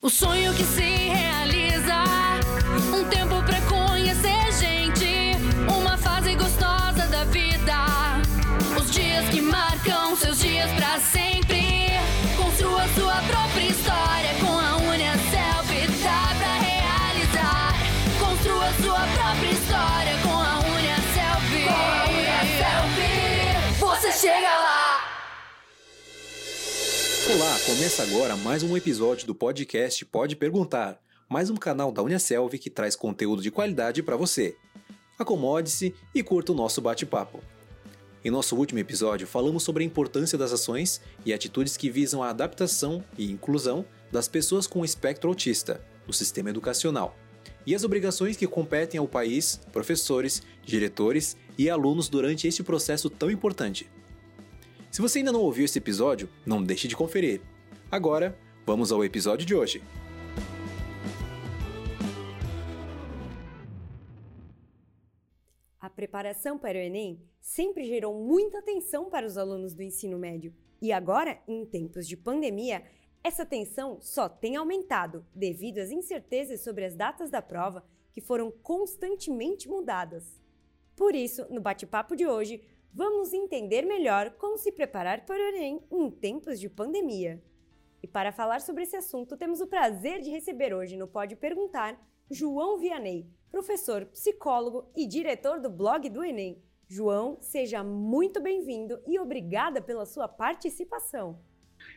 O sonho que se começa agora mais um episódio do podcast Pode Perguntar, mais um canal da Uniaselv que traz conteúdo de qualidade para você. Acomode-se e curta o nosso bate-papo. Em nosso último episódio, falamos sobre a importância das ações e atitudes que visam a adaptação e inclusão das pessoas com espectro autista no sistema educacional e as obrigações que competem ao país, professores, diretores e alunos durante este processo tão importante. Se você ainda não ouviu esse episódio, não deixe de conferir. Agora, vamos ao episódio de hoje. A preparação para o Enem sempre gerou muita atenção para os alunos do ensino médio. E agora, em tempos de pandemia, essa tensão só tem aumentado devido às incertezas sobre as datas da prova que foram constantemente mudadas. Por isso, no bate-papo de hoje, vamos entender melhor como se preparar para o Enem em tempos de pandemia. E para falar sobre esse assunto, temos o prazer de receber hoje no Pode Perguntar João Vianney, professor, psicólogo e diretor do blog do Enem. João, seja muito bem-vindo e obrigada pela sua participação.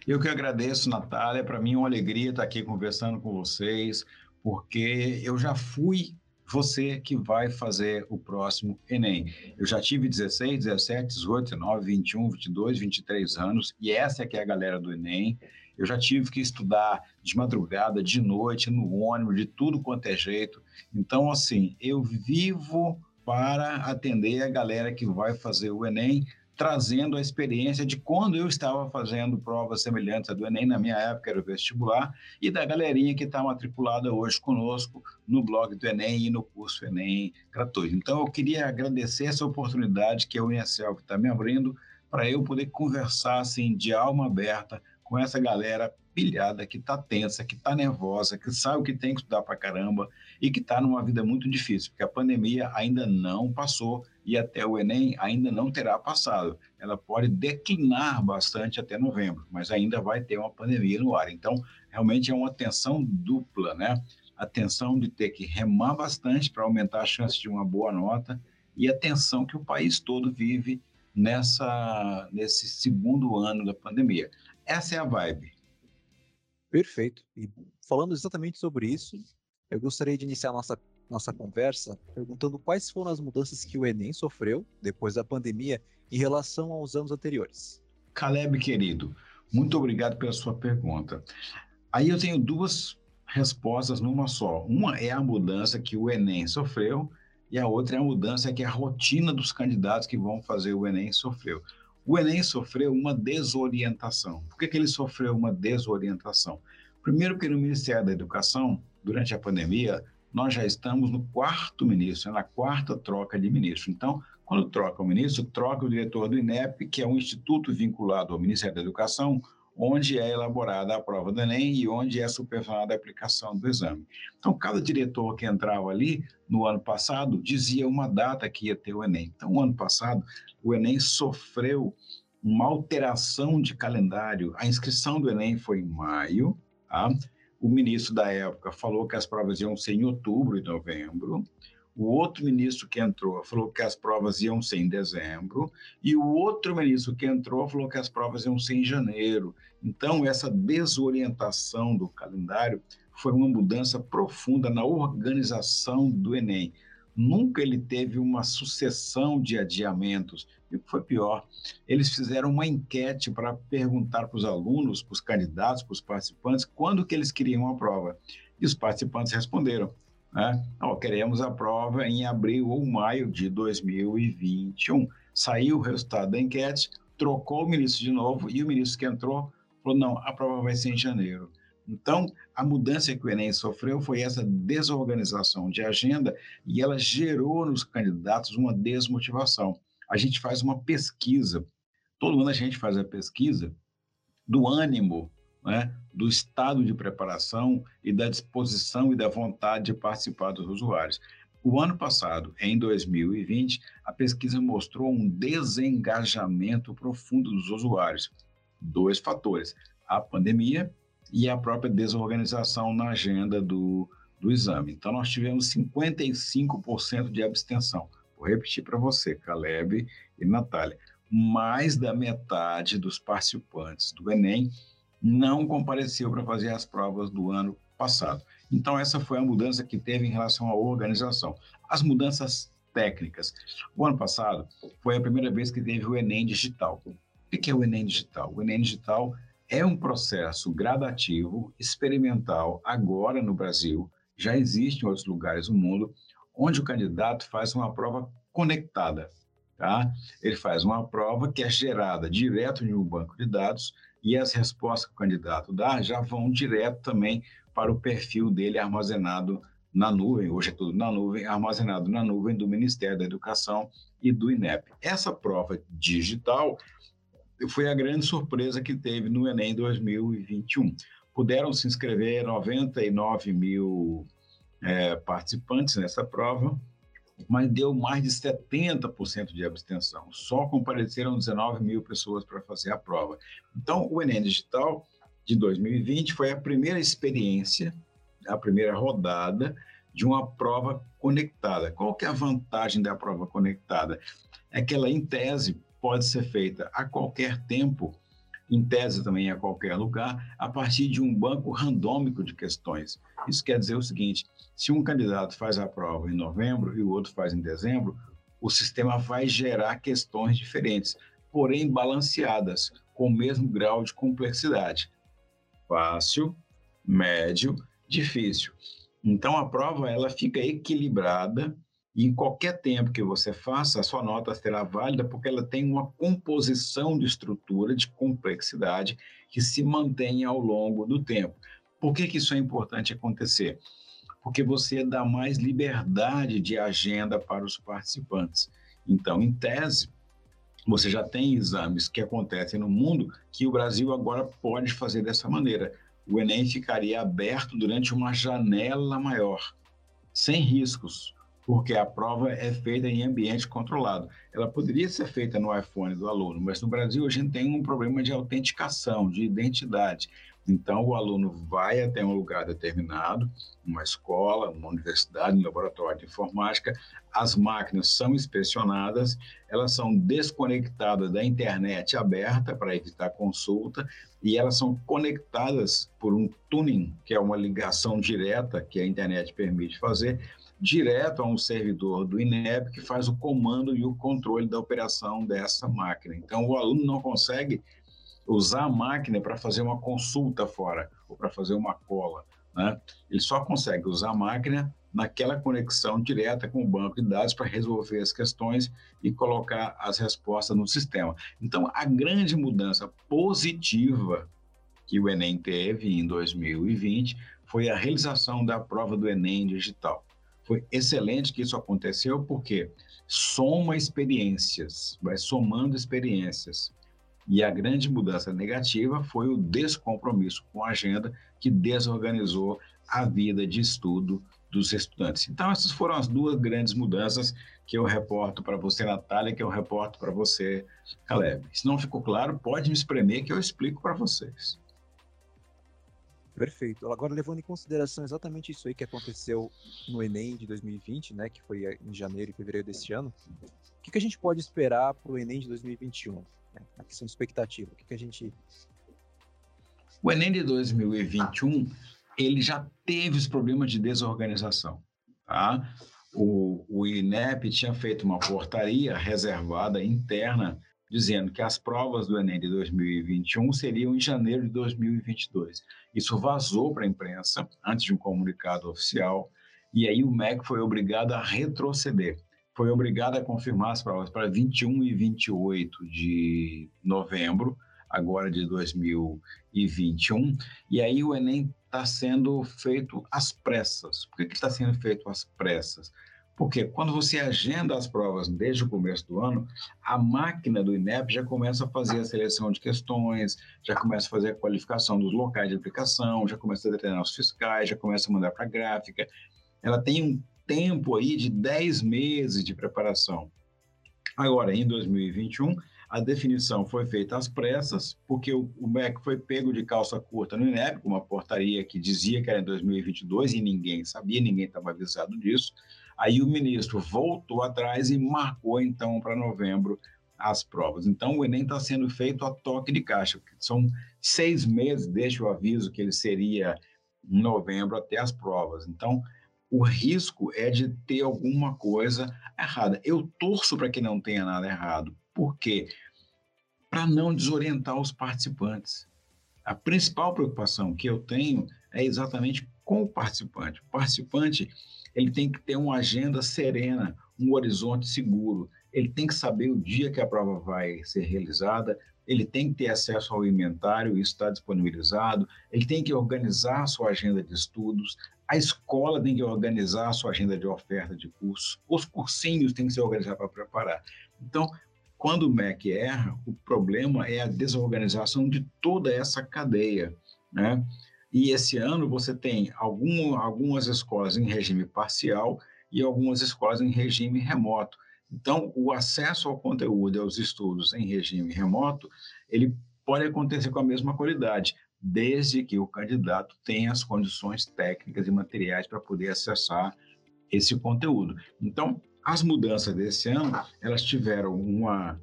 Eu que agradeço, Natália. Para mim é uma alegria estar aqui conversando com vocês, porque eu já fui você que vai fazer o próximo Enem. Eu já tive 16, 17, 18, 19, 21, 22, 23 anos e essa é que é a galera do Enem. Eu já tive que estudar de madrugada, de noite, no ônibus, de tudo quanto é jeito. Então, assim, eu vivo para atender a galera que vai fazer o Enem trazendo a experiência de quando eu estava fazendo provas semelhantes à do Enem, na minha época era o vestibular, e da galerinha que está matriculada hoje conosco no blog do Enem e no curso Enem gratuito. Então, eu queria agradecer essa oportunidade que a Unicel está me abrindo para eu poder conversar assim, de alma aberta com essa galera pilhada, que está tensa, que está nervosa, que sabe o que tem que estudar para caramba e que está numa vida muito difícil, porque a pandemia ainda não passou e até o Enem ainda não terá passado. Ela pode declinar bastante até novembro, mas ainda vai ter uma pandemia no ar. Então, realmente é uma tensão dupla, né? A tensão de ter que remar bastante para aumentar a chance de uma boa nota e a tensão que o país todo vive nessa nesse segundo ano da pandemia. Essa é a vibe. Perfeito. E falando exatamente sobre isso, eu gostaria de iniciar nossa nossa conversa perguntando quais foram as mudanças que o Enem sofreu depois da pandemia em relação aos anos anteriores. Caleb, querido, muito obrigado pela sua pergunta. Aí eu tenho duas respostas numa só. Uma é a mudança que o Enem sofreu e a outra é a mudança que a rotina dos candidatos que vão fazer o Enem sofreu. O Enem sofreu uma desorientação. Por que, que ele sofreu uma desorientação? Primeiro, porque no Ministério da Educação, durante a pandemia, nós já estamos no quarto ministro, na quarta troca de ministro. Então, quando troca o ministro, troca o diretor do INEP, que é um instituto vinculado ao Ministério da Educação, onde é elaborada a prova do Enem e onde é supervisionada a aplicação do exame. Então, cada diretor que entrava ali no ano passado dizia uma data que ia ter o Enem. Então, o ano passado, o Enem sofreu uma alteração de calendário. A inscrição do Enem foi em maio, tá? O ministro da época falou que as provas iam ser em outubro e novembro. O outro ministro que entrou falou que as provas iam ser em dezembro. E o outro ministro que entrou falou que as provas iam ser em janeiro. Então, essa desorientação do calendário foi uma mudança profunda na organização do Enem. Nunca ele teve uma sucessão de adiamentos. E o que foi pior, eles fizeram uma enquete para perguntar para os alunos, para os candidatos, para os participantes, quando que eles queriam a prova. E os participantes responderam, né? Oh, queremos a prova em abril ou maio de 2021. Saiu o resultado da enquete, trocou o ministro de novo e o ministro que entrou falou, não, a prova vai ser em janeiro. Então, a mudança que o Enem sofreu foi essa desorganização de agenda e ela gerou nos candidatos uma desmotivação. A gente faz uma pesquisa, todo ano a gente faz a pesquisa do ânimo né, do estado de preparação e da disposição e da vontade de participar dos usuários. O ano passado, em 2020, a pesquisa mostrou um desengajamento profundo dos usuários. Dois fatores: a pandemia e a própria desorganização na agenda do, do exame. Então, nós tivemos 55% de abstenção. Vou repetir para você, Caleb e Natália. Mais da metade dos participantes do Enem não compareceu para fazer as provas do ano passado. Então, essa foi a mudança que teve em relação à organização. As mudanças técnicas. O ano passado foi a primeira vez que teve o Enem digital. O que é o Enem digital? O Enem digital é um processo gradativo, experimental, agora no Brasil, já existe em outros lugares do mundo, onde o candidato faz uma prova conectada. Tá? Ele faz uma prova que é gerada direto em um banco de dados e as respostas que o candidato dá já vão direto também para o perfil dele armazenado na nuvem, hoje é tudo na nuvem, armazenado na nuvem do Ministério da Educação e do INEP. Essa prova digital foi a grande surpresa que teve no Enem 2021. Puderam se inscrever 99 mil é, participantes nessa prova, mas deu mais de 70% de abstenção. Só compareceram 19 mil pessoas para fazer a prova. Então, o Enem Digital de 2020 foi a primeira experiência, a primeira rodada de uma prova conectada. Qual que é a vantagem da prova conectada? É que ela, em tese, pode ser feita a qualquer tempo, em tese também a qualquer lugar, a partir de um banco randômico de questões. Isso quer dizer o seguinte: se um candidato faz a prova em novembro e o outro faz em dezembro, o sistema vai gerar questões diferentes, porém balanceadas, com o mesmo grau de complexidade fácil, médio, difícil. Então a prova ela fica equilibrada e em qualquer tempo que você faça, a sua nota será válida porque ela tem uma composição de estrutura, de complexidade que se mantém ao longo do tempo. Por que, que isso é importante acontecer? Porque você dá mais liberdade de agenda para os participantes. Então, em tese, você já tem exames que acontecem no mundo que o Brasil agora pode fazer dessa maneira. O Enem ficaria aberto durante uma janela maior, sem riscos, porque a prova é feita em ambiente controlado. Ela poderia ser feita no iPhone do aluno, mas no Brasil a gente tem um problema de autenticação, de identidade. Então, o aluno vai até um lugar determinado, uma escola, uma universidade, um laboratório de informática, as máquinas são inspecionadas, elas são desconectadas da internet aberta para evitar consulta e elas são conectadas por um tuning, que é uma ligação direta que a internet permite fazer, direto a um servidor do INEP que faz o comando e o controle da operação dessa máquina. Então, o aluno não consegue usar a máquina para fazer uma consulta fora ou para fazer uma cola. Né? Ele só consegue usar a máquina naquela conexão direta com o banco de dados para resolver as questões e colocar as respostas no sistema. Então, a grande mudança positiva que o Enem teve em 2020 foi a realização da prova do Enem digital. Foi excelente que isso aconteceu porque soma experiências, vai somando experiências. E a grande mudança negativa foi o descompromisso com a agenda que desorganizou a vida de estudo dos estudantes. Então, essas foram as duas grandes mudanças que eu reporto para você, Natália, que eu reporto para você, Caleb. Se não ficou claro, pode me espremer que eu explico para vocês. Perfeito. Agora, levando em consideração exatamente isso aí que aconteceu no Enem de 2020, né, que foi em janeiro e fevereiro deste ano, o que, que a gente pode esperar para o Enem de 2021? Né? A questão de expectativa. O que, que a gente. O Enem de 2021 ele já teve os problemas de desorganização. Tá? O, o INEP tinha feito uma portaria reservada interna dizendo que as provas do Enem de 2021 seriam em janeiro de 2022. Isso vazou para a imprensa antes de um comunicado oficial e aí o MEC foi obrigado a retroceder foi obrigada a confirmar as provas para 21 e 28 de novembro, agora de 2021, e aí o Enem está sendo feito às pressas. Por que está sendo feito às pressas? Porque quando você agenda as provas desde o começo do ano, a máquina do INEP já começa a fazer a seleção de questões, já começa a fazer a qualificação dos locais de aplicação, já começa a determinar os fiscais, já começa a mandar para a gráfica. Ela tem um tempo aí de 10 meses de preparação. Agora, em 2021, a definição foi feita às pressas, porque o, o MEC foi pego de calça curta no INEP, com uma portaria que dizia que era em 2022 e ninguém sabia, ninguém estava avisado disso. Aí o ministro voltou atrás e marcou, então, para novembro as provas. Então, o Enem está sendo feito a toque de caixa, são seis meses desde o aviso que ele seria em novembro até as provas. Então, o risco é de ter alguma coisa errada. Eu torço para que não tenha nada errado, por quê? Para não desorientar os participantes. A principal preocupação que eu tenho é exatamente com o participante. O participante ele tem que ter uma agenda serena, um horizonte seguro. Ele tem que saber o dia que a prova vai ser realizada, ele tem que ter acesso ao inventário, isso está disponibilizado, ele tem que organizar a sua agenda de estudos, a escola tem que organizar a sua agenda de oferta de cursos, os cursinhos têm que ser organizados para preparar. Então, quando o MEC erra, o problema é a desorganização de toda essa cadeia, né? E esse ano você tem algum, algumas escolas em regime parcial e algumas escolas em regime remoto. Então, o acesso ao conteúdo e aos estudos em regime remoto, ele pode acontecer com a mesma qualidade, desde que o candidato tenha as condições técnicas e materiais para poder acessar esse conteúdo. Então, as mudanças desse ano, elas tiveram uma,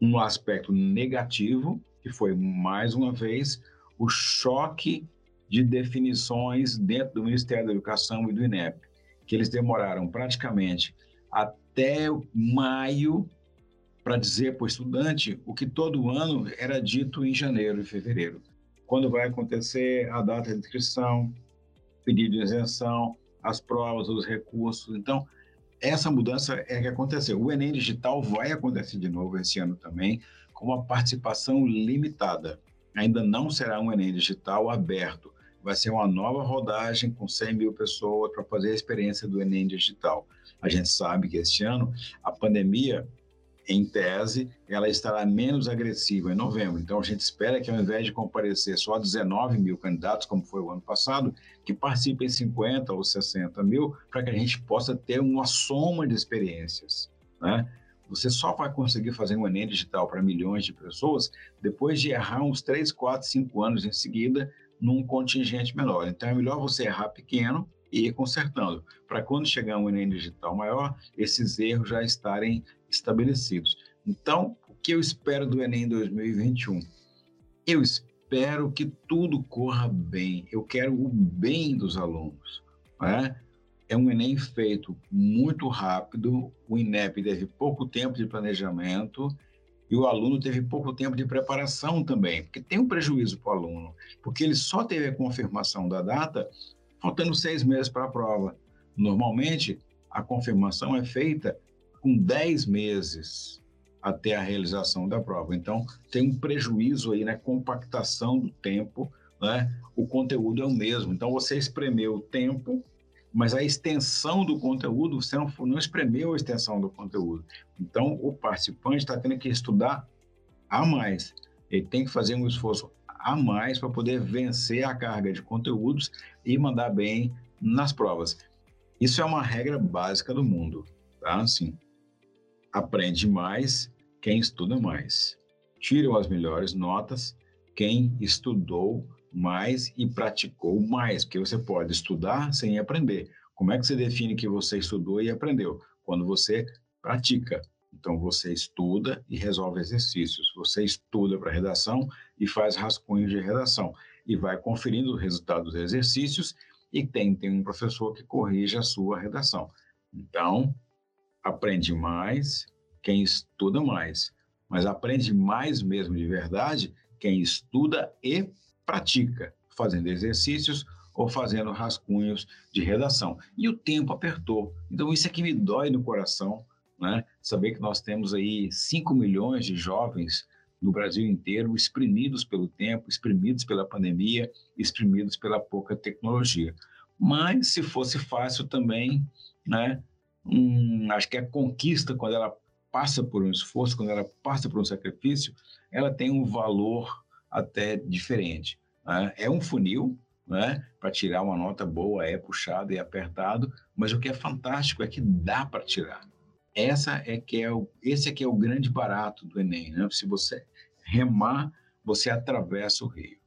um aspecto negativo, que foi, mais uma vez, o choque de definições dentro do Ministério da Educação e do INEP, que eles demoraram praticamente até maio para dizer para o estudante o que todo ano era dito em janeiro e fevereiro. Quando vai acontecer a data de inscrição, pedido de isenção, as provas, os recursos. Então, essa mudança é que aconteceu. O Enem Digital vai acontecer de novo esse ano também, com uma participação limitada. Ainda não será um Enem Digital aberto. Vai ser uma nova rodagem com 100 mil pessoas para fazer a experiência do Enem Digital. A gente sabe que este ano a pandemia em tese, ela estará menos agressiva em novembro. Então, a gente espera que, ao invés de comparecer só 19 mil candidatos, como foi o ano passado, que participem 50 ou 60 mil, para que a gente possa ter uma soma de experiências. Né? Você só vai conseguir fazer um Enem digital para milhões de pessoas depois de errar uns 3, 4, 5 anos em seguida num contingente menor. Então, é melhor você errar pequeno e ir consertando, para quando chegar um Enem digital maior, esses erros já estarem estabelecidos. Então, o que eu espero do Enem 2021? Eu espero que tudo corra bem, eu quero o bem dos alunos. Né? É um Enem feito muito rápido, o INEP teve pouco tempo de planejamento e o aluno teve pouco tempo de preparação também, porque tem um prejuízo para o aluno, porque ele só teve a confirmação da data faltando seis meses para a prova. Normalmente, a confirmação é feita com 10 meses até a realização da prova. Então, tem um prejuízo aí na compactação do tempo, né? O conteúdo é o mesmo. Então, você espremeu o tempo, mas a extensão do conteúdo, você não, não espremeu a extensão do conteúdo. Então, o participante está tendo que estudar a mais. Ele tem que fazer um esforço a mais para poder vencer a carga de conteúdos e mandar bem nas provas. Isso é uma regra básica do mundo, tá? Assim, aprende mais quem estuda mais. Tiram as melhores notas quem estudou mais e praticou mais, porque você pode estudar sem aprender. Como é que você define que você estudou e aprendeu? Quando você pratica. Então você estuda e resolve exercícios. Você estuda para redação e faz rascunhos de redação e vai conferindo o resultado dos exercícios e tem, tem um professor que corrige a sua redação. Então, aprende mais quem estuda mais, mas aprende mais mesmo de verdade quem estuda e pratica, fazendo exercícios ou fazendo rascunhos de redação. E o tempo apertou. Então, isso é que me dói no coração, né? Saber que nós temos aí 5 milhões de jovens no Brasil inteiro exprimidos pelo tempo, exprimidos pela pandemia, exprimidos pela pouca tecnologia. Mas se fosse fácil também, né? um, acho que a conquista, quando ela passa por um esforço, quando ela passa por um sacrifício, ela tem um valor até diferente. Né? É um funil, né? para tirar uma nota boa é puxado e apertado, mas o que é fantástico é que dá para tirar. Essa é que é o, esse é que é o grande barato do Enem. Né? Se você remar, você atravessa o rio.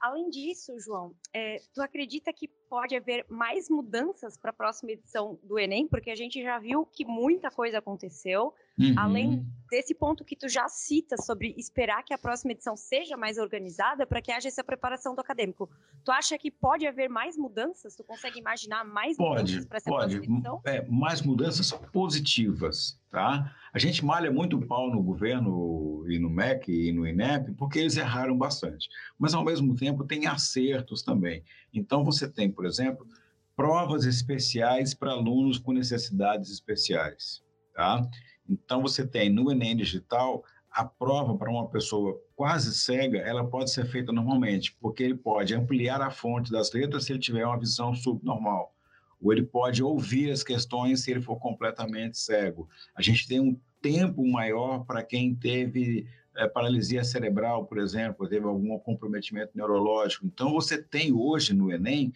Além disso, João, é, tu acredita que pode haver mais mudanças para a próxima edição do Enem? Porque a gente já viu que muita coisa aconteceu. Uhum. Além desse ponto que tu já cita sobre esperar que a próxima edição seja mais organizada para que haja essa preparação do acadêmico. Tu acha que pode haver mais mudanças? Tu consegue imaginar mais pode, mudanças para essa pode. próxima edição? É, mais mudanças positivas, tá? A gente malha muito pau no governo e no MEC e no INEP porque eles erraram bastante. Mas, ao mesmo tempo, tem acertos também. Então, você tem, por exemplo, provas especiais para alunos com necessidades especiais. Tá? Então, você tem no Enem Digital, a prova para uma pessoa quase cega, ela pode ser feita normalmente, porque ele pode ampliar a fonte das letras se ele tiver uma visão subnormal, ou ele pode ouvir as questões se ele for completamente cego. A gente tem um tempo maior para quem teve é, paralisia cerebral, por exemplo, teve algum comprometimento neurológico. Então, você tem hoje no Enem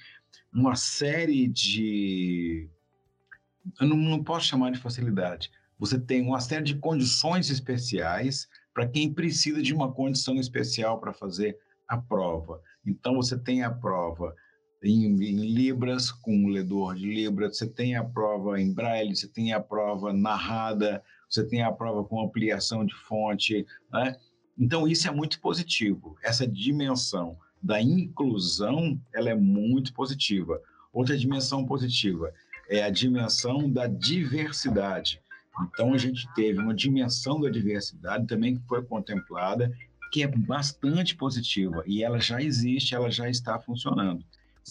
uma série de. Eu não, não posso chamar de facilidade. Você tem uma série de condições especiais para quem precisa de uma condição especial para fazer a prova. Então, você tem a prova em, em, Libras, com um ledor de Libras, você tem a prova em Braille, você tem a prova narrada, você tem a prova com ampliação de fonte, né? Então, isso é muito positivo. Essa dimensão da inclusão, ela é muito positiva. Outra dimensão positiva é a dimensão da diversidade. Então, a gente teve uma dimensão da diversidade também que foi contemplada, que é bastante positiva, e ela já existe, ela já está funcionando.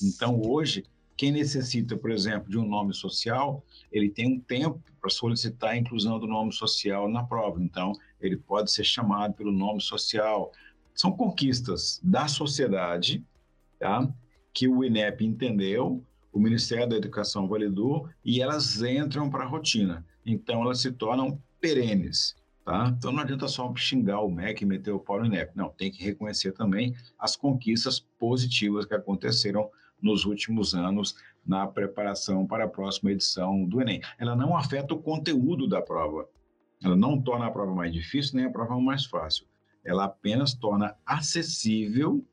Então, hoje, quem necessita, por exemplo, de um nome social, ele tem um tempo para solicitar a inclusão do nome social na prova. Então, ele pode ser chamado pelo nome social. São conquistas da sociedade, tá? que o INEP entendeu, o Ministério da Educação validou e elas entram para a rotina. Então, elas se tornam perenes. Tá? Então, não adianta só xingar o MEC e meter o pau no INEP. Não, tem que reconhecer também as conquistas positivas que aconteceram nos últimos anos na preparação para a próxima edição do Enem. Ela não afeta o conteúdo da prova. Ela não torna a prova mais difícil nem a prova mais fácil. Ela apenas torna acessível,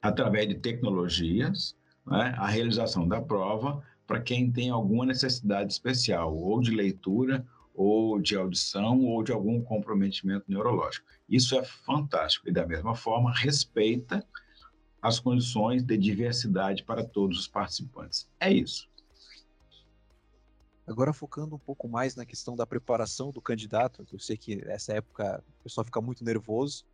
através de tecnologias, né, a realização da prova para quem tem alguma necessidade especial, ou de leitura, ou de audição, ou de algum comprometimento neurológico. Isso é fantástico e, da mesma forma, respeita as condições de diversidade para todos os participantes. É isso. Agora focando um pouco mais na questão da preparação do candidato, eu sei que nessa época o pessoal fica muito nervoso.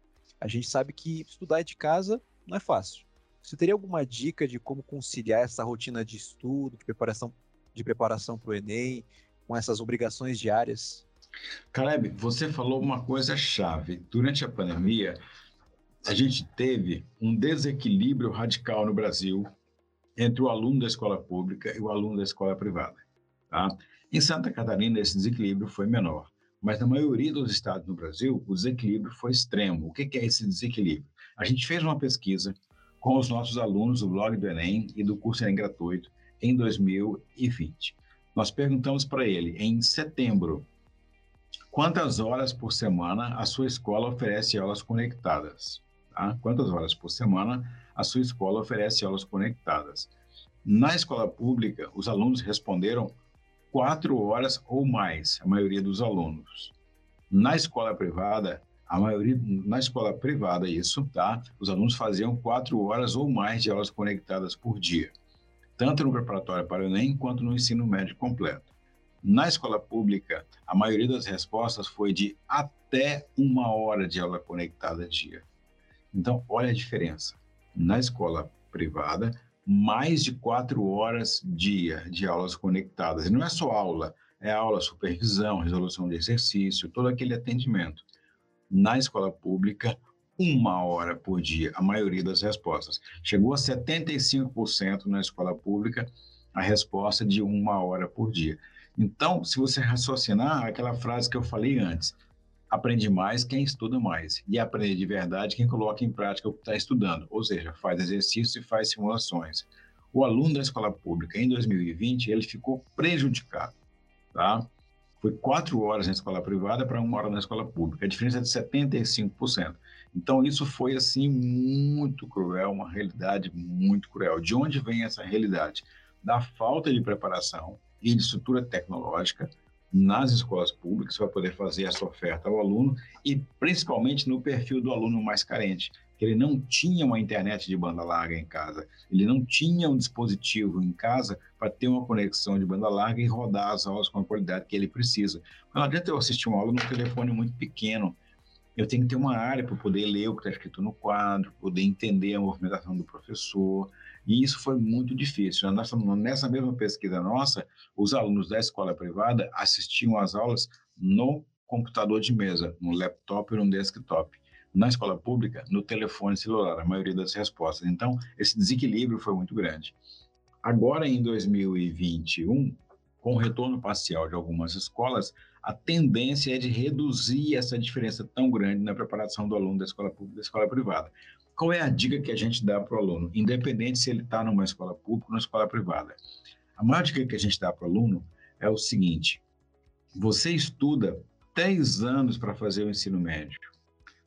A gente sabe que estudar de casa não é fácil. Você teria alguma dica de como conciliar essa rotina de estudo, de preparação de preparação para o Enem, com essas obrigações diárias? Caleb, você falou uma coisa chave. Durante a pandemia, a gente teve um desequilíbrio radical no Brasil entre o aluno da escola pública e o aluno da escola privada. Tá? Em Santa Catarina, esse desequilíbrio foi menor, mas na maioria dos estados no Brasil, o desequilíbrio foi extremo. O que é esse desequilíbrio? A gente fez uma pesquisa com os nossos alunos do blog do Enem e do curso Enem Gratuito em 2020. Nós perguntamos para ele, em setembro, quantas horas por semana a sua escola oferece aulas conectadas? Tá? Quantas horas por semana a sua escola oferece aulas conectadas? Na escola pública, os alunos responderam quatro horas ou mais, a maioria dos alunos. Na escola privada, a maioria, na escola privada, isso, tá? Os alunos faziam quatro horas ou mais de aulas conectadas por dia, tanto no preparatório para o Enem quanto no ensino médio completo. Na escola pública, a maioria das respostas foi de até uma hora de aula conectada dia. Então, olha a diferença. Na escola privada, mais de quatro horas dia de aulas conectadas. E não é só aula, é aula, supervisão, resolução de exercício, todo aquele atendimento. Na escola pública, uma hora por dia, a maioria das respostas. Chegou a 75% na escola pública a resposta de uma hora por dia. Então, se você raciocinar aquela frase que eu falei antes, aprende mais quem estuda mais. E aprende de verdade quem coloca em prática o que está estudando, ou seja, faz exercício e faz simulações. O aluno da escola pública, em 2020, ele ficou prejudicado, tá? Foi quatro horas na escola privada para uma hora na escola pública. A diferença é de 75%. Então, isso foi, assim, muito cruel, uma realidade muito cruel. De onde vem essa realidade? Da falta de preparação e de estrutura tecnológica nas escolas públicas para poder fazer essa oferta ao aluno e principalmente no perfil do aluno mais carente, que ele não tinha uma internet de banda larga em casa, ele não tinha um dispositivo em casa para ter uma conexão de banda larga e rodar as aulas com a qualidade que ele precisa. Não adianta eu assistir uma aula no telefone muito pequeno, eu tenho que ter uma área para poder ler o que está escrito no quadro, poder entender a movimentação do professor, e isso foi muito difícil. Nessa, nessa mesma pesquisa nossa, os alunos da escola privada assistiam às aulas no computador de mesa, no laptop ou no desktop. Na escola pública, no telefone celular, a maioria das respostas. Então, esse desequilíbrio foi muito grande. Agora, em 2021, com o retorno parcial de algumas escolas, a tendência é de reduzir essa diferença tão grande na preparação do aluno da escola pública e da escola privada. Qual é a dica que a gente dá para o aluno, independente se ele está numa escola pública ou numa escola privada? A maior dica que a gente dá para o aluno é o seguinte: você estuda 10 anos para fazer o ensino médio,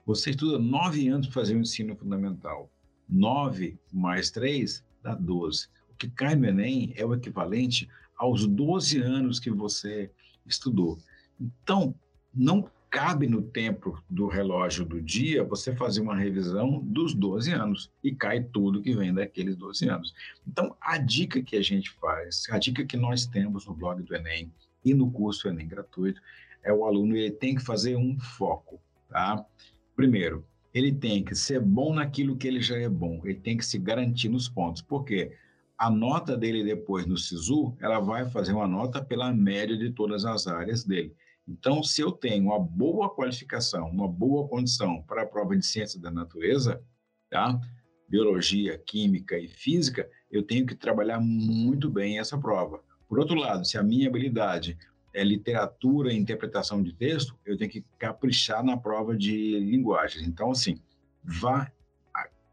você estuda 9 anos para fazer o ensino fundamental. 9 mais 3 dá 12. O que cai no Enem é o equivalente aos 12 anos que você estudou. Então, não cabe no tempo do relógio do dia você fazer uma revisão dos 12 anos e cai tudo que vem daqueles 12 anos. Então, a dica que a gente faz, a dica que nós temos no blog do Enem e no curso Enem gratuito, é o aluno ele tem que fazer um foco, tá? Primeiro, ele tem que ser bom naquilo que ele já é bom, ele tem que se garantir nos pontos. Por quê? A nota dele depois no SISU, ela vai fazer uma nota pela média de todas as áreas dele. Então, se eu tenho uma boa qualificação, uma boa condição para a prova de ciência da natureza, tá? biologia, química e física, eu tenho que trabalhar muito bem essa prova. Por outro lado, se a minha habilidade é literatura e interpretação de texto, eu tenho que caprichar na prova de linguagens. Então, assim, vá,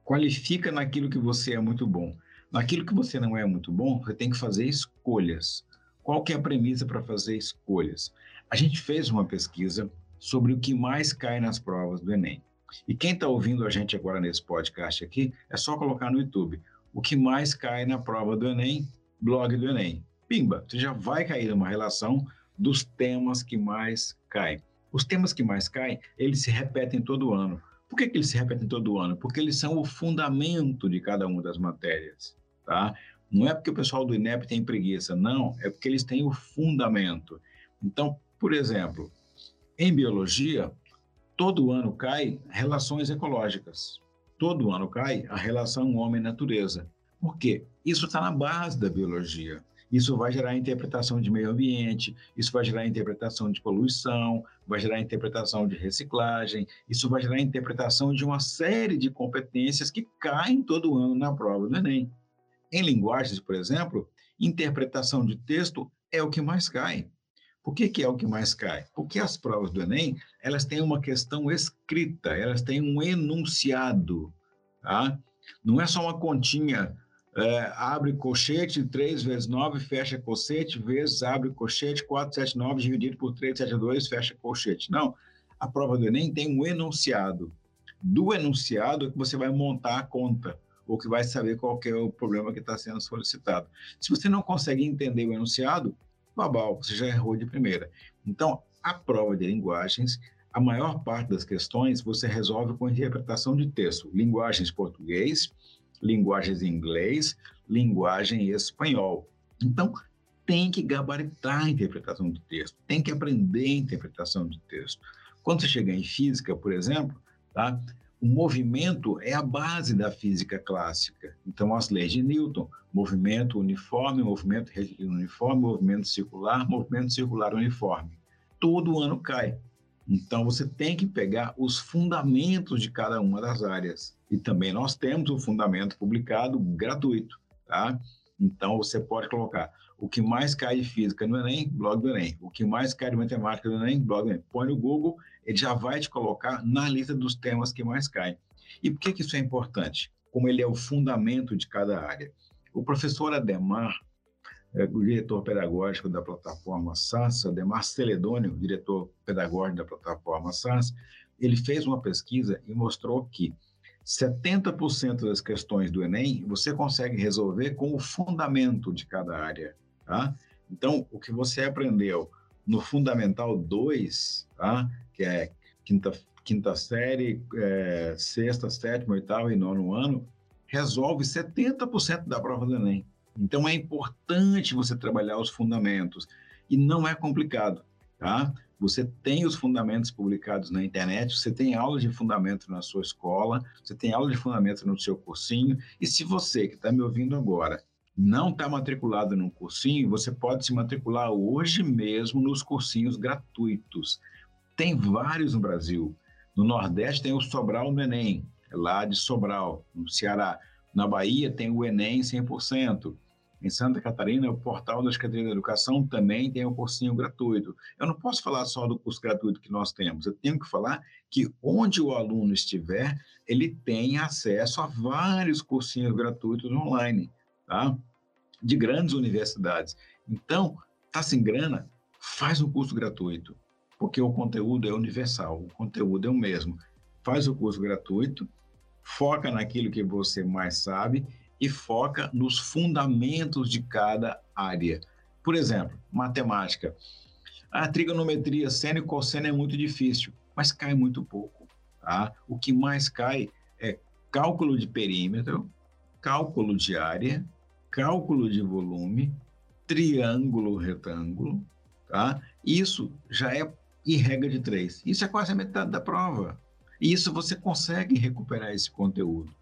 qualifica naquilo que você é muito bom. Naquilo que você não é muito bom, você tem que fazer escolhas. Qual que é a premissa para fazer escolhas? A gente fez uma pesquisa sobre o que mais cai nas provas do Enem. E quem está ouvindo a gente agora nesse podcast aqui, é só colocar no YouTube. O que mais cai na prova do Enem, blog do Enem. Pimba, você já vai cair numa relação dos temas que mais caem. Os temas que mais caem, eles se repetem todo ano. Por que, que eles se repetem todo ano? Porque eles são o fundamento de cada uma das matérias, tá? Não é porque o pessoal do INEP tem preguiça, não, é porque eles têm o fundamento. Então, por exemplo, em biologia, todo ano cai relações ecológicas. Todo ano cai a relação homem-natureza. Por quê? Isso está na base da biologia. Isso vai gerar interpretação de meio ambiente, isso vai gerar interpretação de poluição, vai gerar interpretação de reciclagem, isso vai gerar interpretação de uma série de competências que caem todo ano na prova do Enem. Em linguagens, por exemplo, interpretação de texto é o que mais cai. Por que, que é o que mais cai? Porque as provas do Enem, elas têm uma questão escrita, elas têm um enunciado, tá? Não é só uma continha, é, abre colchete, 3 vezes 9, fecha colchete, vezes abre colchete, 479 dividido por 372, fecha colchete. Não, a prova do Enem tem um enunciado. Do enunciado é que você vai montar a conta, ou que vai saber qual é o problema que está sendo solicitado. Se você não consegue entender o enunciado, babau, você já errou de primeira. Então, a prova de linguagens, a maior parte das questões você resolve com interpretação de texto, linguagens português, linguagens em inglês, linguagem espanhol. Então, tem que gabaritar a interpretação de texto, tem que aprender a interpretação de texto. Quando você chegar em física, por exemplo, tá? O movimento é a base da física clássica. Então, as leis de Newton, movimento uniforme, movimento uniforme, movimento circular, movimento circular uniforme. Todo ano cai. Então, você tem que pegar os fundamentos de cada uma das áreas. E também nós temos um fundamento publicado gratuito, tá? Então, você pode colocar o que mais cai de física no Enem, blog do Enem. O que mais cai de matemática no Enem, blog do Enem. Põe no Google, ele já vai te colocar na lista dos temas que mais caem. E por que, que isso é importante? Como ele é o fundamento de cada área. O professor Ademar, é, o diretor pedagógico da plataforma SAS, Ademar Celedônio, diretor pedagógico da plataforma SAS, ele fez uma pesquisa e mostrou que 70% das questões do Enem você consegue resolver com o fundamento de cada área, tá? Então, o que você aprendeu no Fundamental 2, tá? que é quinta, quinta série, é, sexta, sétima, oitava e nono ano, resolve 70% da prova do Enem. Então, é importante você trabalhar os fundamentos. E não é complicado, tá? Você tem os fundamentos publicados na internet, você tem aula de fundamento na sua escola, você tem aula de fundamento no seu cursinho. E se você que está me ouvindo agora não está matriculado num cursinho, você pode se matricular hoje mesmo nos cursinhos gratuitos. Tem vários no Brasil. No Nordeste tem o Sobral no Enem, lá de Sobral, no Ceará. Na Bahia tem o Enem 100%. Em Santa Catarina, o portal da Secretaria da Educação também tem um cursinho gratuito. Eu não posso falar só do curso gratuito que nós temos, eu tenho que falar que onde o aluno estiver, ele tem acesso a vários cursinhos gratuitos online, tá? De grandes universidades. Então, tá sem grana? Faz um curso gratuito, porque o conteúdo é universal, o conteúdo é o mesmo. Faz o curso gratuito, foca naquilo que você mais sabe e foca nos fundamentos de cada área. Por exemplo, matemática. A trigonometria seno e cosseno é muito difícil, mas cai muito pouco. Tá? O que mais cai é cálculo de perímetro, cálculo de área, cálculo de volume, triângulo retângulo. Tá? Isso já é em regra de três. Isso é quase a metade da prova. E isso você consegue recuperar esse conteúdo.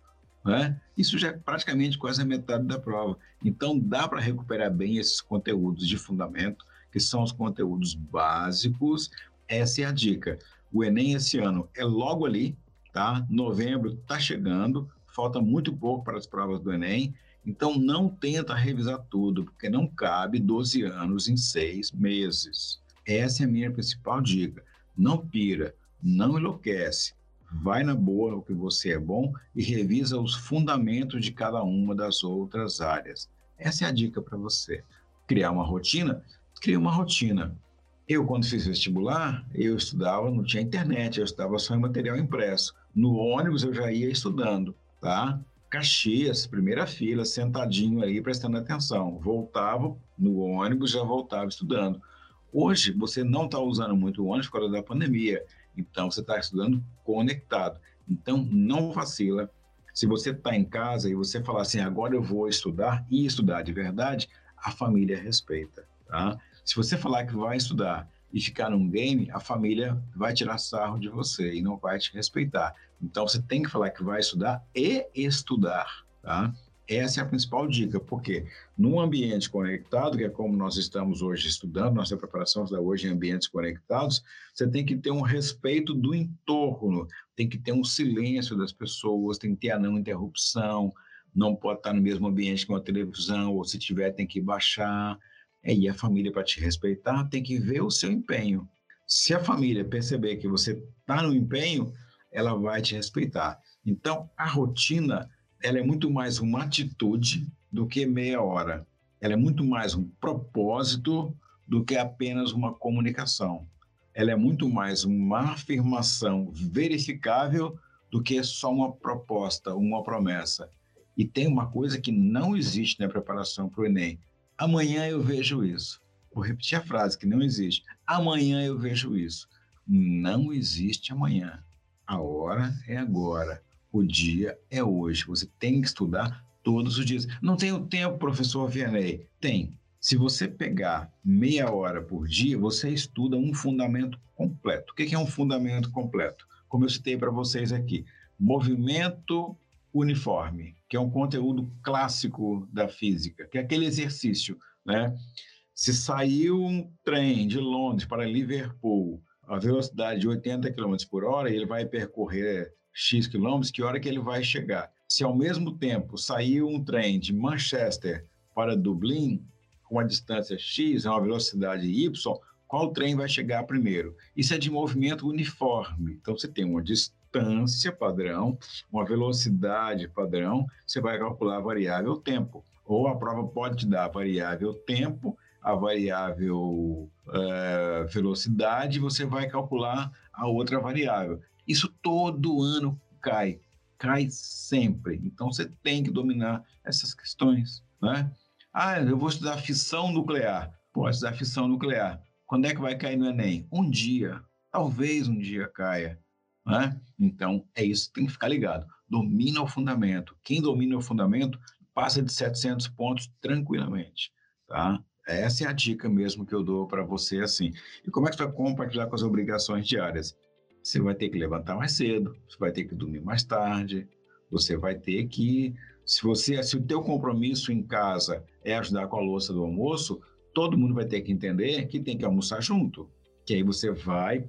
Né? Isso já é praticamente quase a metade da prova. Então, dá para recuperar bem esses conteúdos de fundamento, que são os conteúdos básicos. Essa é a dica. O Enem esse ano é logo ali, tá? Novembro está chegando, falta muito pouco para as provas do Enem. Então, não tenta revisar tudo, porque não cabe 12 anos em seis meses. Essa é a minha principal dica. Não pira, não enlouquece vai na boa o que você é bom e revisa os fundamentos de cada uma das outras áreas. Essa é a dica para você. Criar uma rotina? Cria uma rotina. Eu, quando fiz vestibular, eu estudava, não tinha internet, eu estudava só em material impresso. No ônibus eu já ia estudando, tá? Caxias, primeira fila, sentadinho aí, prestando atenção. Voltava no ônibus, já voltava estudando. Hoje, você não está usando muito o ônibus por causa da pandemia. Então, você está estudando conectado. Então, não vacila. Se você está em casa e você falar assim, agora eu vou estudar e estudar de verdade, a família respeita, tá? Se você falar que vai estudar e ficar num game, a família vai tirar sarro de você e não vai te respeitar. Então, você tem que falar que vai estudar e estudar, tá? Essa é a principal dica, porque num ambiente conectado, que é como nós estamos hoje estudando, nossa preparação está hoje em ambientes conectados, você tem que ter um respeito do entorno, tem que ter um silêncio das pessoas, tem que ter a não interrupção, não pode estar no mesmo ambiente com a televisão, ou se tiver, tem que baixar. E a família, para te respeitar, tem que ver o seu empenho. Se a família perceber que você está no empenho, ela vai te respeitar. Então, a rotina ela é muito mais uma atitude do que meia hora. Ela é muito mais um propósito do que apenas uma comunicação. Ela é muito mais uma afirmação verificável do que só uma proposta, uma promessa. E tem uma coisa que não existe na preparação para o Enem. Amanhã eu vejo isso. Vou repetir a frase que não existe. Amanhã eu vejo isso. Não existe amanhã. A hora é agora. O dia é hoje. Você tem que estudar todos os dias. Não tenho tempo, professor Vianney. Tem. Se você pegar meia hora por dia, você estuda um fundamento completo. O que é um fundamento completo? Como eu citei para vocês aqui, movimento uniforme, que é um conteúdo clássico da física, que é aquele exercício, né? Se saiu um trem de Londres para Liverpool a velocidade de 80 km por hora, ele vai percorrer X quilômetros, que hora que ele vai chegar. Se ao mesmo tempo sair um trem de Manchester para Dublin, com uma distância X, uma velocidade Y, qual trem vai chegar primeiro? Isso é de movimento uniforme. Então, você tem uma distância padrão, uma velocidade padrão, você vai calcular a variável tempo. Ou a prova pode te dar a variável tempo, a variável uh, velocidade, você vai calcular a outra variável. Isso todo ano cai, cai sempre. Então você tem que dominar essas questões, né? Ah, eu vou estudar fissão nuclear. Pode estudar fissão nuclear. Quando é que vai cair no Enem? Um dia. Talvez um dia caia. Né? Então, é isso, tem que ficar ligado. Domina o fundamento. Quem domina o fundamento passa de 700 pontos tranquilamente, tá? Essa é a dica mesmo que eu dou para você assim. E como é que você vai compartilhar com as obrigações diárias? Você vai ter que levantar mais cedo, você vai ter que dormir mais tarde, você vai ter que se você se o teu compromisso em casa é ajudar com a louça do almoço, todo mundo vai ter que entender que tem que almoçar junto. Que aí você vai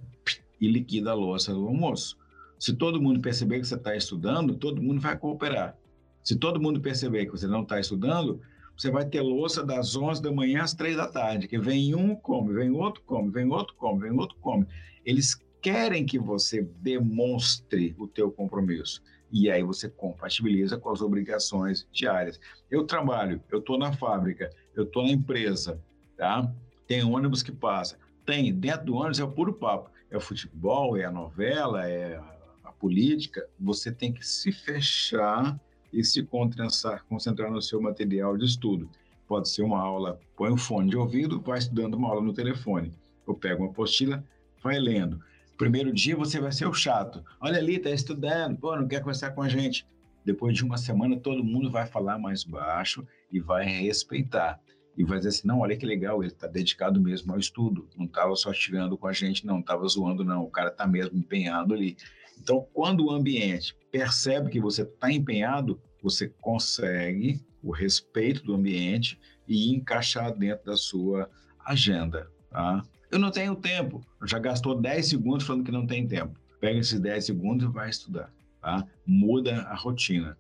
e liquida a louça do almoço. Se todo mundo perceber que você está estudando, todo mundo vai cooperar. Se todo mundo perceber que você não está estudando, você vai ter louça das 11 da manhã às 3 da tarde, que vem um, come, vem outro, come, vem outro, come, vem outro, come. Eles querem que você demonstre o teu compromisso. E aí você compatibiliza com as obrigações diárias. Eu trabalho, eu estou na fábrica, eu estou na empresa, tá? Tem ônibus que passa. Tem, dentro do ônibus é o puro papo. É o futebol, é a novela, é a política. Você tem que se fechar e se concentrar, concentrar no seu material de estudo. Pode ser uma aula, põe um fone de ouvido, vai estudando uma aula no telefone. Ou pega uma apostila, vai lendo. Primeiro dia você vai ser o chato. Olha ali, tá estudando, pô, não quer conversar com a gente. Depois de uma semana, todo mundo vai falar mais baixo e vai respeitar. E vai dizer assim, não, olha que legal, ele está dedicado mesmo ao estudo. Não estava só tirando com a gente, não estava zoando, não. O cara está mesmo empenhado ali. Então, quando o ambiente percebe que você está empenhado, você consegue o respeito do ambiente e encaixar dentro da sua agenda. Tá? Eu não tenho tempo. Já gastou 10 segundos falando que não tem tempo. Pega esses 10 segundos e vai estudar. Tá? Muda a rotina.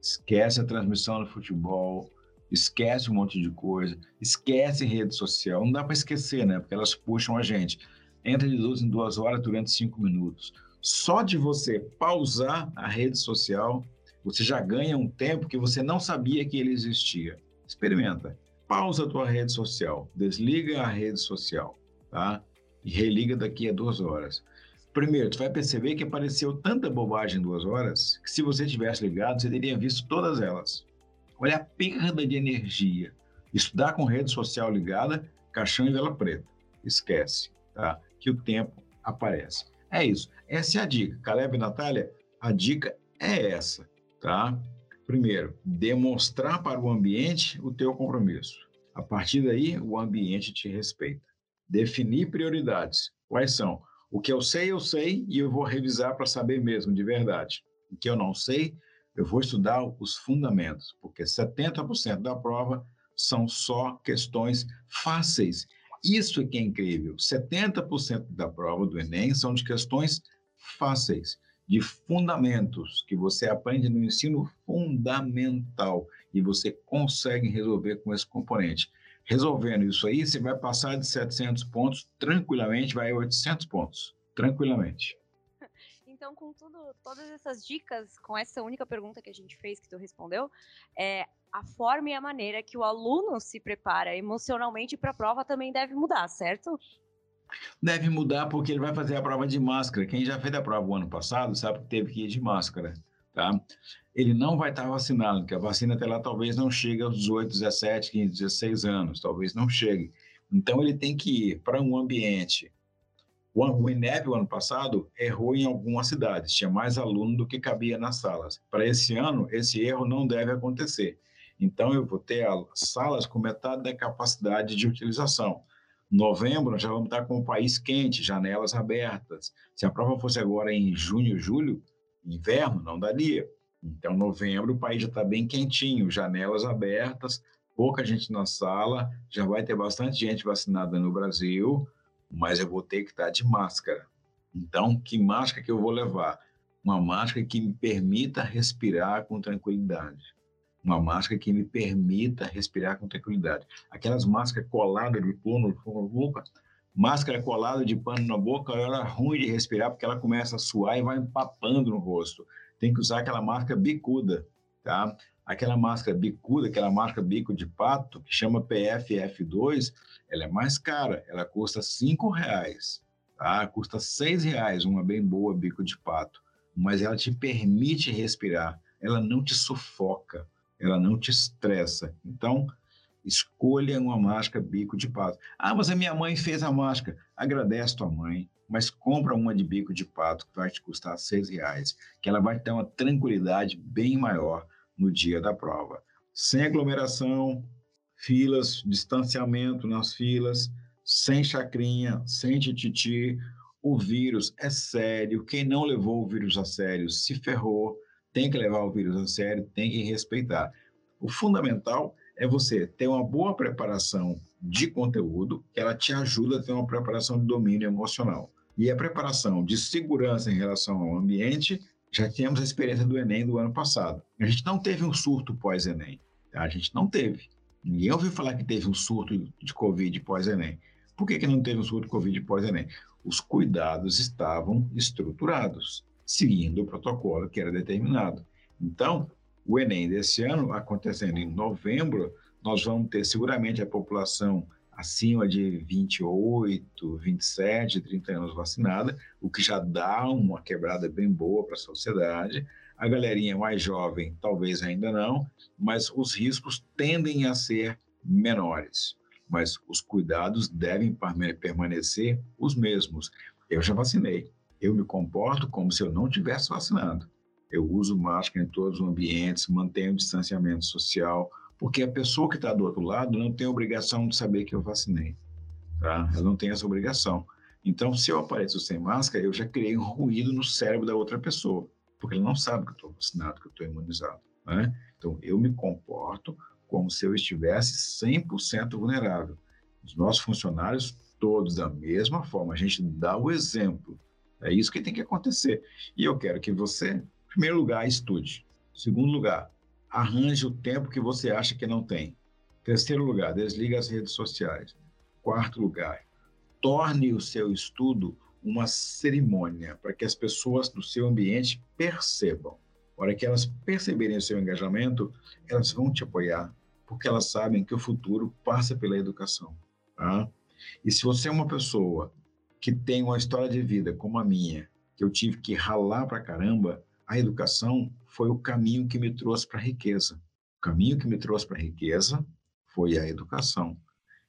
Esquece a transmissão do futebol, esquece um monte de coisa, esquece rede social. Não dá para esquecer, né? Porque elas puxam a gente. Entra de duas em duas horas durante cinco minutos. Só de você pausar a rede social, você já ganha um tempo que você não sabia que ele existia. Experimenta. Pausa a tua rede social, desliga a rede social, tá? E religa daqui a duas horas. Primeiro, tu vai perceber que apareceu tanta bobagem em duas horas que se você tivesse ligado, você teria visto todas elas. Olha a perda de energia. Estudar com rede social ligada, caixão e vela preta. Esquece, tá? Que o tempo aparece. É isso. Essa é a dica. Caleb e Natália, a dica é essa, tá? Primeiro, demonstrar para o ambiente o teu compromisso. A partir daí, o ambiente te respeita. Definir prioridades. Quais são? O que eu sei, eu sei e eu vou revisar para saber mesmo, de verdade. O que eu não sei, eu vou estudar os fundamentos, porque 70% da prova são só questões fáceis isso é que é incrível. 70% da prova do Enem são de questões fáceis, de fundamentos, que você aprende no ensino fundamental e você consegue resolver com esse componente. Resolvendo isso aí, você vai passar de 700 pontos tranquilamente, vai a 800 pontos, tranquilamente. Então, com tudo, todas essas dicas, com essa única pergunta que a gente fez, que tu respondeu, é, a forma e a maneira que o aluno se prepara emocionalmente para a prova também deve mudar, certo? Deve mudar porque ele vai fazer a prova de máscara. Quem já fez a prova o ano passado sabe que teve que ir de máscara, tá? Ele não vai estar vacinado, porque a vacina até lá talvez não chegue aos 18, 17, 15, 16 anos, talvez não chegue. Então ele tem que ir para um ambiente o INEP, o ano passado, errou em algumas cidades, tinha mais aluno do que cabia nas salas. Para esse ano, esse erro não deve acontecer. Então, eu vou ter salas com metade da capacidade de utilização. Novembro, nós já vamos estar com o país quente, janelas abertas. Se a prova fosse agora em junho, julho, inverno, não daria. Então, novembro, o país já está bem quentinho, janelas abertas, pouca gente na sala, já vai ter bastante gente vacinada no Brasil, mas eu vou ter que estar de máscara. Então, que máscara que eu vou levar? Uma máscara que me permita respirar com tranquilidade. uma máscara que me permita respirar com tranquilidade. Aquelas máscaras coladas de pano na boca, máscara colada de pano na boca, ela é ruim de respirar porque ela começa a suar e vai empapando no rosto. Tem que usar aquela máscara bicuda, tá? Aquela máscara bicuda, aquela máscara bico de pato, que chama PFF2, ela é mais cara, ela custa cinco reais, tá? Custa seis reais uma bem boa bico de pato, mas ela te permite respirar, ela não te sufoca ela não te estressa. Então, escolha uma máscara bico de pato. Ah, mas a minha mãe fez a máscara. Agradece tua mãe, mas compra uma de bico de pato que vai te custar seis reais, que ela vai ter uma tranquilidade bem maior no dia da prova. Sem aglomeração, filas, distanciamento nas filas, sem chacrinha, sem tititi. O vírus é sério. Quem não levou o vírus a sério se ferrou tem que levar o vírus a sério, tem que respeitar. O fundamental é você ter uma boa preparação de conteúdo, que ela te ajuda a ter uma preparação de domínio emocional. E a preparação de segurança em relação ao ambiente, já temos a experiência do Enem do ano passado. A gente não teve um surto pós-Enem. Tá? A gente não teve. Ninguém ouviu falar que teve um surto de Covid pós-Enem. Por que, que não teve um surto de Covid pós-Enem? Os cuidados estavam estruturados seguindo o protocolo que era determinado. Então, o Enem desse ano, acontecendo em novembro, nós vamos ter seguramente a população acima de 28, 27, 30 anos vacinada, o que já dá uma quebrada bem boa para a sociedade. A galerinha mais jovem, talvez ainda não, mas os riscos tendem a ser menores. Mas os cuidados devem permanecer os mesmos. Eu já vacinei eu me comporto como se eu não tivesse vacinado. Eu uso máscara em todos os ambientes, mantenho o distanciamento social, porque a pessoa que está do outro lado não tem obrigação de saber que eu vacinei. Tá? Ela não tem essa obrigação. Então, se eu apareço sem máscara, eu já criei um ruído no cérebro da outra pessoa, porque ele não sabe que eu estou vacinado, que eu estou imunizado. Né? Então, eu me comporto como se eu estivesse 100% vulnerável. Os nossos funcionários, todos da mesma forma, a gente dá o exemplo. É isso que tem que acontecer. E eu quero que você, em primeiro lugar, estude. Em segundo lugar, arranje o tempo que você acha que não tem. Em terceiro lugar, desligue as redes sociais. Quarto lugar, torne o seu estudo uma cerimônia para que as pessoas do seu ambiente percebam. A hora que elas perceberem o seu engajamento, elas vão te apoiar, porque elas sabem que o futuro passa pela educação. Tá? E se você é uma pessoa que tem uma história de vida como a minha, que eu tive que ralar para caramba, a educação foi o caminho que me trouxe para a riqueza. O caminho que me trouxe para a riqueza foi a educação.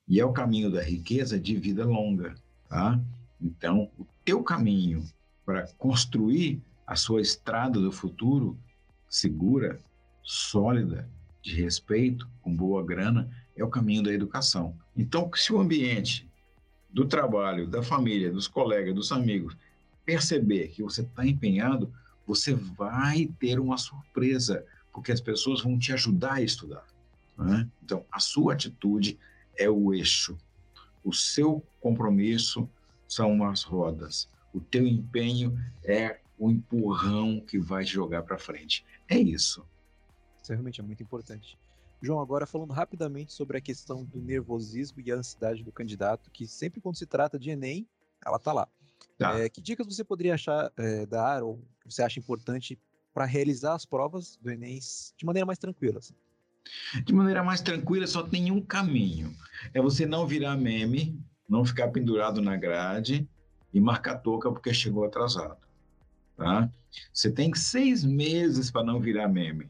E é o caminho da riqueza de vida longa, tá? Então, o teu caminho para construir a sua estrada do futuro segura, sólida, de respeito, com boa grana, é o caminho da educação. Então, se o ambiente do trabalho, da família, dos colegas, dos amigos, perceber que você está empenhado, você vai ter uma surpresa, porque as pessoas vão te ajudar a estudar. Né? Então, a sua atitude é o eixo, o seu compromisso são as rodas, o teu empenho é o empurrão que vai te jogar para frente. É isso. Isso realmente é muito importante. João, agora falando rapidamente sobre a questão do nervosismo e a ansiedade do candidato, que sempre quando se trata de Enem, ela tá lá. Tá. É, que dicas você poderia achar, é, dar ou você acha importante para realizar as provas do Enem de maneira mais tranquila? Assim? De maneira mais tranquila, só tem um caminho. É você não virar meme, não ficar pendurado na grade e marcar toca porque chegou atrasado. Tá? Você tem seis meses para não virar meme.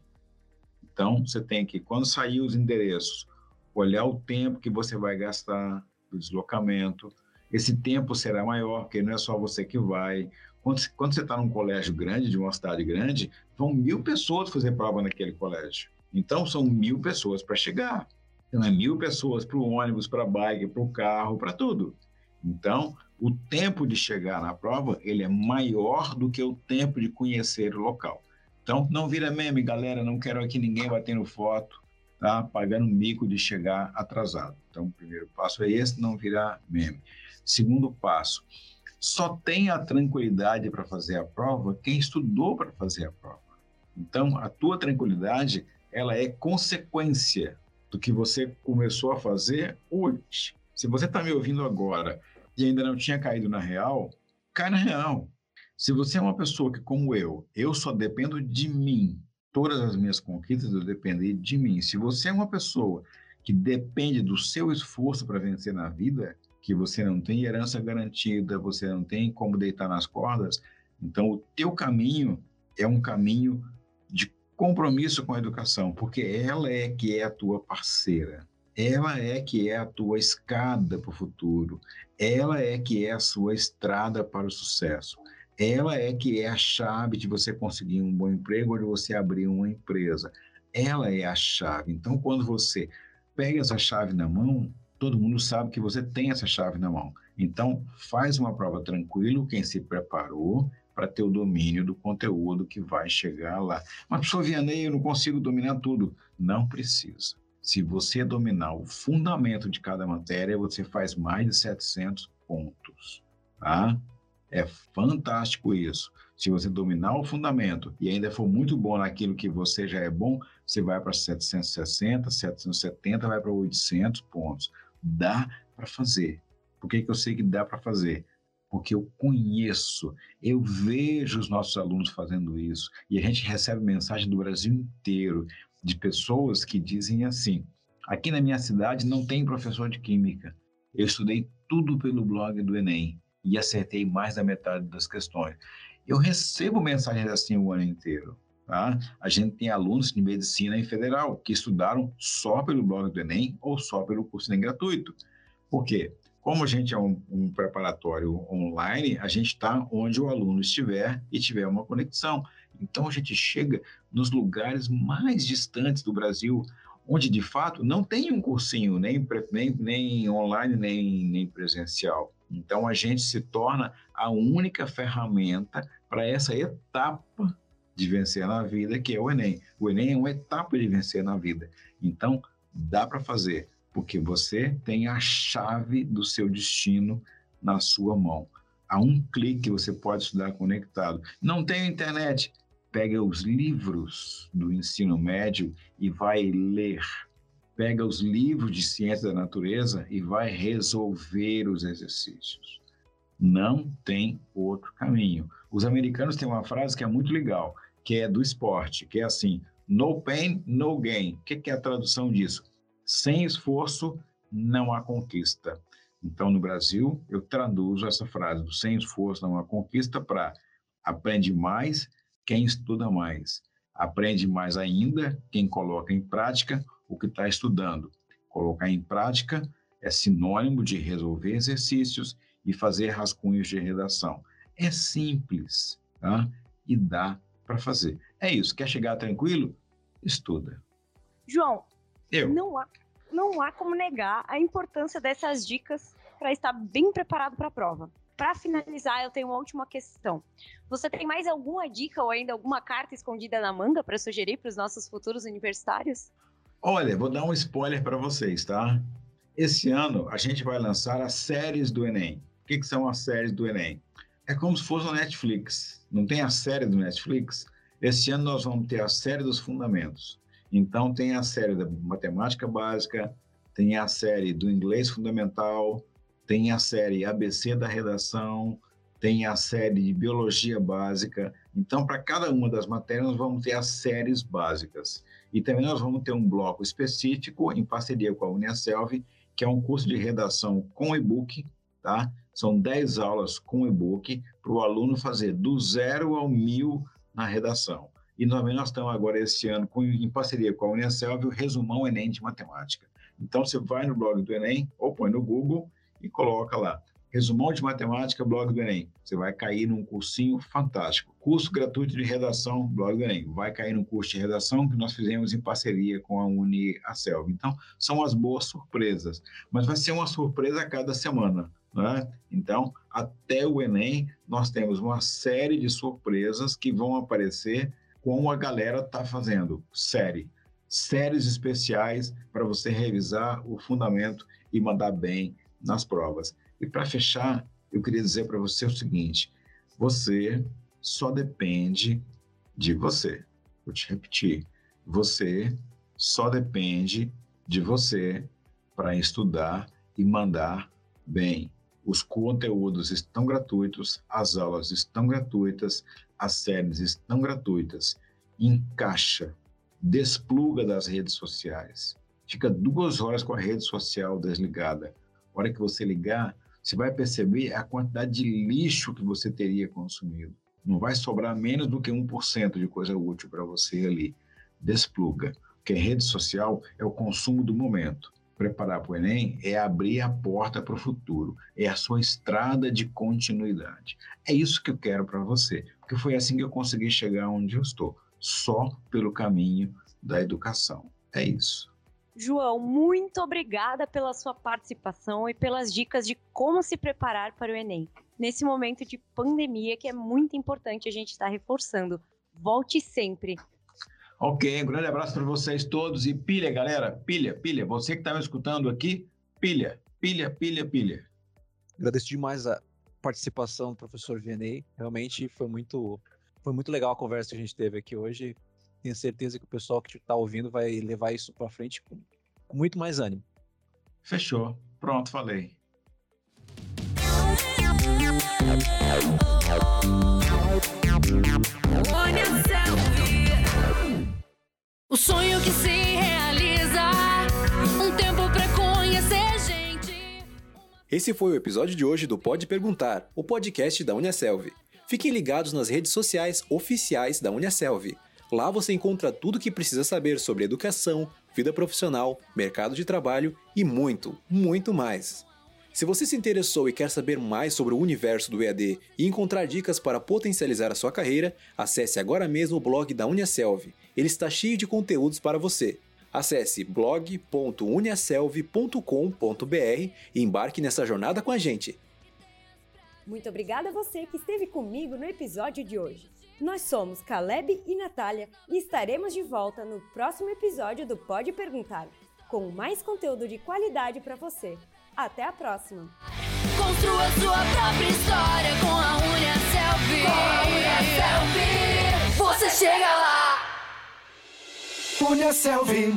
Então, você tem que, quando sair os endereços, olhar o tempo que você vai gastar do deslocamento. Esse tempo será maior, porque não é só você que vai. Quando, quando você está num colégio grande, de uma cidade grande, vão mil pessoas fazer prova naquele colégio. Então, são mil pessoas para chegar. Então, é mil pessoas para o ônibus, para a bike, para o carro, para tudo. Então, o tempo de chegar na prova, ele é maior do que o tempo de conhecer o local. Então, não vira meme, galera. Não quero aqui ninguém batendo foto, tá? Pagando mico de chegar atrasado. Então, o primeiro passo é esse, não virar meme. Segundo passo, só tem a tranquilidade para fazer a prova quem estudou para fazer a prova. Então, a tua tranquilidade ela é consequência do que você começou a fazer hoje. Se você está me ouvindo agora e ainda não tinha caído na real, cai na real. Se você é uma pessoa que, como eu, eu só dependo de mim, todas as minhas conquistas eu depender de mim. Se você é uma pessoa que depende do seu esforço para vencer na vida, que você não tem herança garantida, você não tem como deitar nas cordas, então o teu caminho é um caminho de compromisso com a educação, porque ela é que é a tua parceira. Ela é que é a tua escada para o futuro. Ela é que é a sua estrada para o sucesso. Ela é que é a chave de você conseguir um bom emprego ou de você abrir uma empresa. Ela é a chave. Então, quando você pega essa chave na mão, todo mundo sabe que você tem essa chave na mão. Então, faz uma prova tranquilo, quem se preparou, para ter o domínio do conteúdo que vai chegar lá. Mas, professor Vianney, eu não consigo dominar tudo. Não precisa. Se você dominar o fundamento de cada matéria, você faz mais de 700 pontos, tá? É fantástico isso. Se você dominar o fundamento e ainda for muito bom naquilo que você já é bom, você vai para 760, 770, vai para 800 pontos. Dá para fazer. Por que, que eu sei que dá para fazer? porque eu conheço, eu vejo os nossos alunos fazendo isso e a gente recebe mensagem do Brasil inteiro de pessoas que dizem assim: aqui na minha cidade não tem professor de química. Eu estudei tudo pelo blog do Enem e acertei mais da metade das questões. Eu recebo mensagens assim o ano inteiro. Tá? A gente tem alunos de medicina em federal que estudaram só pelo blog do Enem ou só pelo curso Enem gratuito. Por quê? Como a gente é um, um preparatório online, a gente está onde o aluno estiver e tiver uma conexão. Então a gente chega nos lugares mais distantes do Brasil, onde de fato não tem um cursinho, nem, nem, nem online, nem, nem presencial. Então a gente se torna a única ferramenta para essa etapa de vencer na vida, que é o Enem. O Enem é uma etapa de vencer na vida. Então dá para fazer porque você tem a chave do seu destino na sua mão. A um clique você pode estudar conectado. Não tem internet? Pega os livros do ensino médio e vai ler. Pega os livros de ciência da natureza e vai resolver os exercícios. Não tem outro caminho. Os americanos têm uma frase que é muito legal, que é do esporte, que é assim: no pain, no gain. O que é a tradução disso? Sem esforço, não há conquista. Então, no Brasil, eu traduzo essa frase do sem esforço não há conquista para aprende mais quem estuda mais. Aprende mais ainda quem coloca em prática o que está estudando. Colocar em prática é sinônimo de resolver exercícios e fazer rascunhos de redação. É simples tá? e dá para fazer. É isso. Quer chegar tranquilo? Estuda. João, eu. Não há, não há como negar a importância dessas dicas para estar bem preparado para a prova. Para finalizar, eu tenho uma última questão. Você tem mais alguma dica ou ainda alguma carta escondida na manga para sugerir para os nossos futuros universitários? Olha, vou dar um spoiler para vocês, tá? Esse ano a gente vai lançar as séries do Enem. O que, que são as séries do Enem? É como se fosse o Netflix. Não tem a série do Netflix? Esse ano nós vamos ter a série dos fundamentos. Então, tem a série da matemática básica, tem a série do inglês fundamental, tem a série ABC da redação, tem a série de biologia básica. Então, para cada uma das matérias, nós vamos ter as séries básicas. E também nós vamos ter um bloco específico em parceria com a Uniaselv, que é um curso de redação com e-book, tá? São 10 aulas com e-book para o aluno fazer do zero ao mil na redação. E também nós estamos agora esse ano com, em parceria com a Unicelv o resumão Enem de matemática. Então você vai no blog do Enem ou põe no Google e coloca lá resumão de matemática blog do Enem. Você vai cair num cursinho fantástico. Curso gratuito de redação blog do Enem. Vai cair num curso de redação que nós fizemos em parceria com a Unicelv. Então são as boas surpresas, mas vai ser uma surpresa a cada semana. Né? Então, até o Enem, nós temos uma série de surpresas que vão aparecer como a galera está fazendo série, séries especiais para você revisar o fundamento e mandar bem nas provas. E para fechar, eu queria dizer para você o seguinte: você só depende de você. Vou te repetir. Você só depende de você para estudar e mandar bem. Os conteúdos estão gratuitos, as aulas estão gratuitas, as séries estão gratuitas. Encaixa, despluga das redes sociais. Fica duas horas com a rede social desligada. A hora que você ligar, você vai perceber a quantidade de lixo que você teria consumido. Não vai sobrar menos do que 1% de coisa útil para você ali. Despluga. Porque rede social é o consumo do momento. Preparar para o Enem é abrir a porta para o futuro. É a sua estrada de continuidade. É isso que eu quero para você. Porque foi assim que eu consegui chegar onde eu estou. Só pelo caminho da educação. É isso. João, muito obrigada pela sua participação e pelas dicas de como se preparar para o Enem. Nesse momento de pandemia, que é muito importante a gente estar reforçando. Volte sempre. Ok, um grande abraço para vocês todos e pilha, galera, pilha, pilha. Você que está me escutando aqui, pilha, pilha, pilha, pilha. Agradeço demais a participação do professor Vianney. Realmente foi muito, foi muito legal a conversa que a gente teve aqui hoje. Tenho certeza que o pessoal que está ouvindo vai levar isso para frente com, com muito mais ânimo. Fechou. Pronto, falei. O sonho que se realiza, um tempo pra conhecer gente. Esse foi o episódio de hoje do Pode Perguntar, o podcast da Uniaselv. Fiquem ligados nas redes sociais oficiais da Uniaselv. Lá você encontra tudo o que precisa saber sobre educação, vida profissional, mercado de trabalho e muito, muito mais. Se você se interessou e quer saber mais sobre o universo do EAD e encontrar dicas para potencializar a sua carreira, acesse agora mesmo o blog da Uniaselv. Ele está cheio de conteúdos para você. Acesse blog.uniaselv.com.br e embarque nessa jornada com a gente. Muito obrigada a você que esteve comigo no episódio de hoje. Nós somos Caleb e Natália e estaremos de volta no próximo episódio do Pode Perguntar, com mais conteúdo de qualidade para você. Até a próxima! Construa sua própria história com a Unia Selfie. Com a Unia Selfie. Você chega lá. Unia Selvi.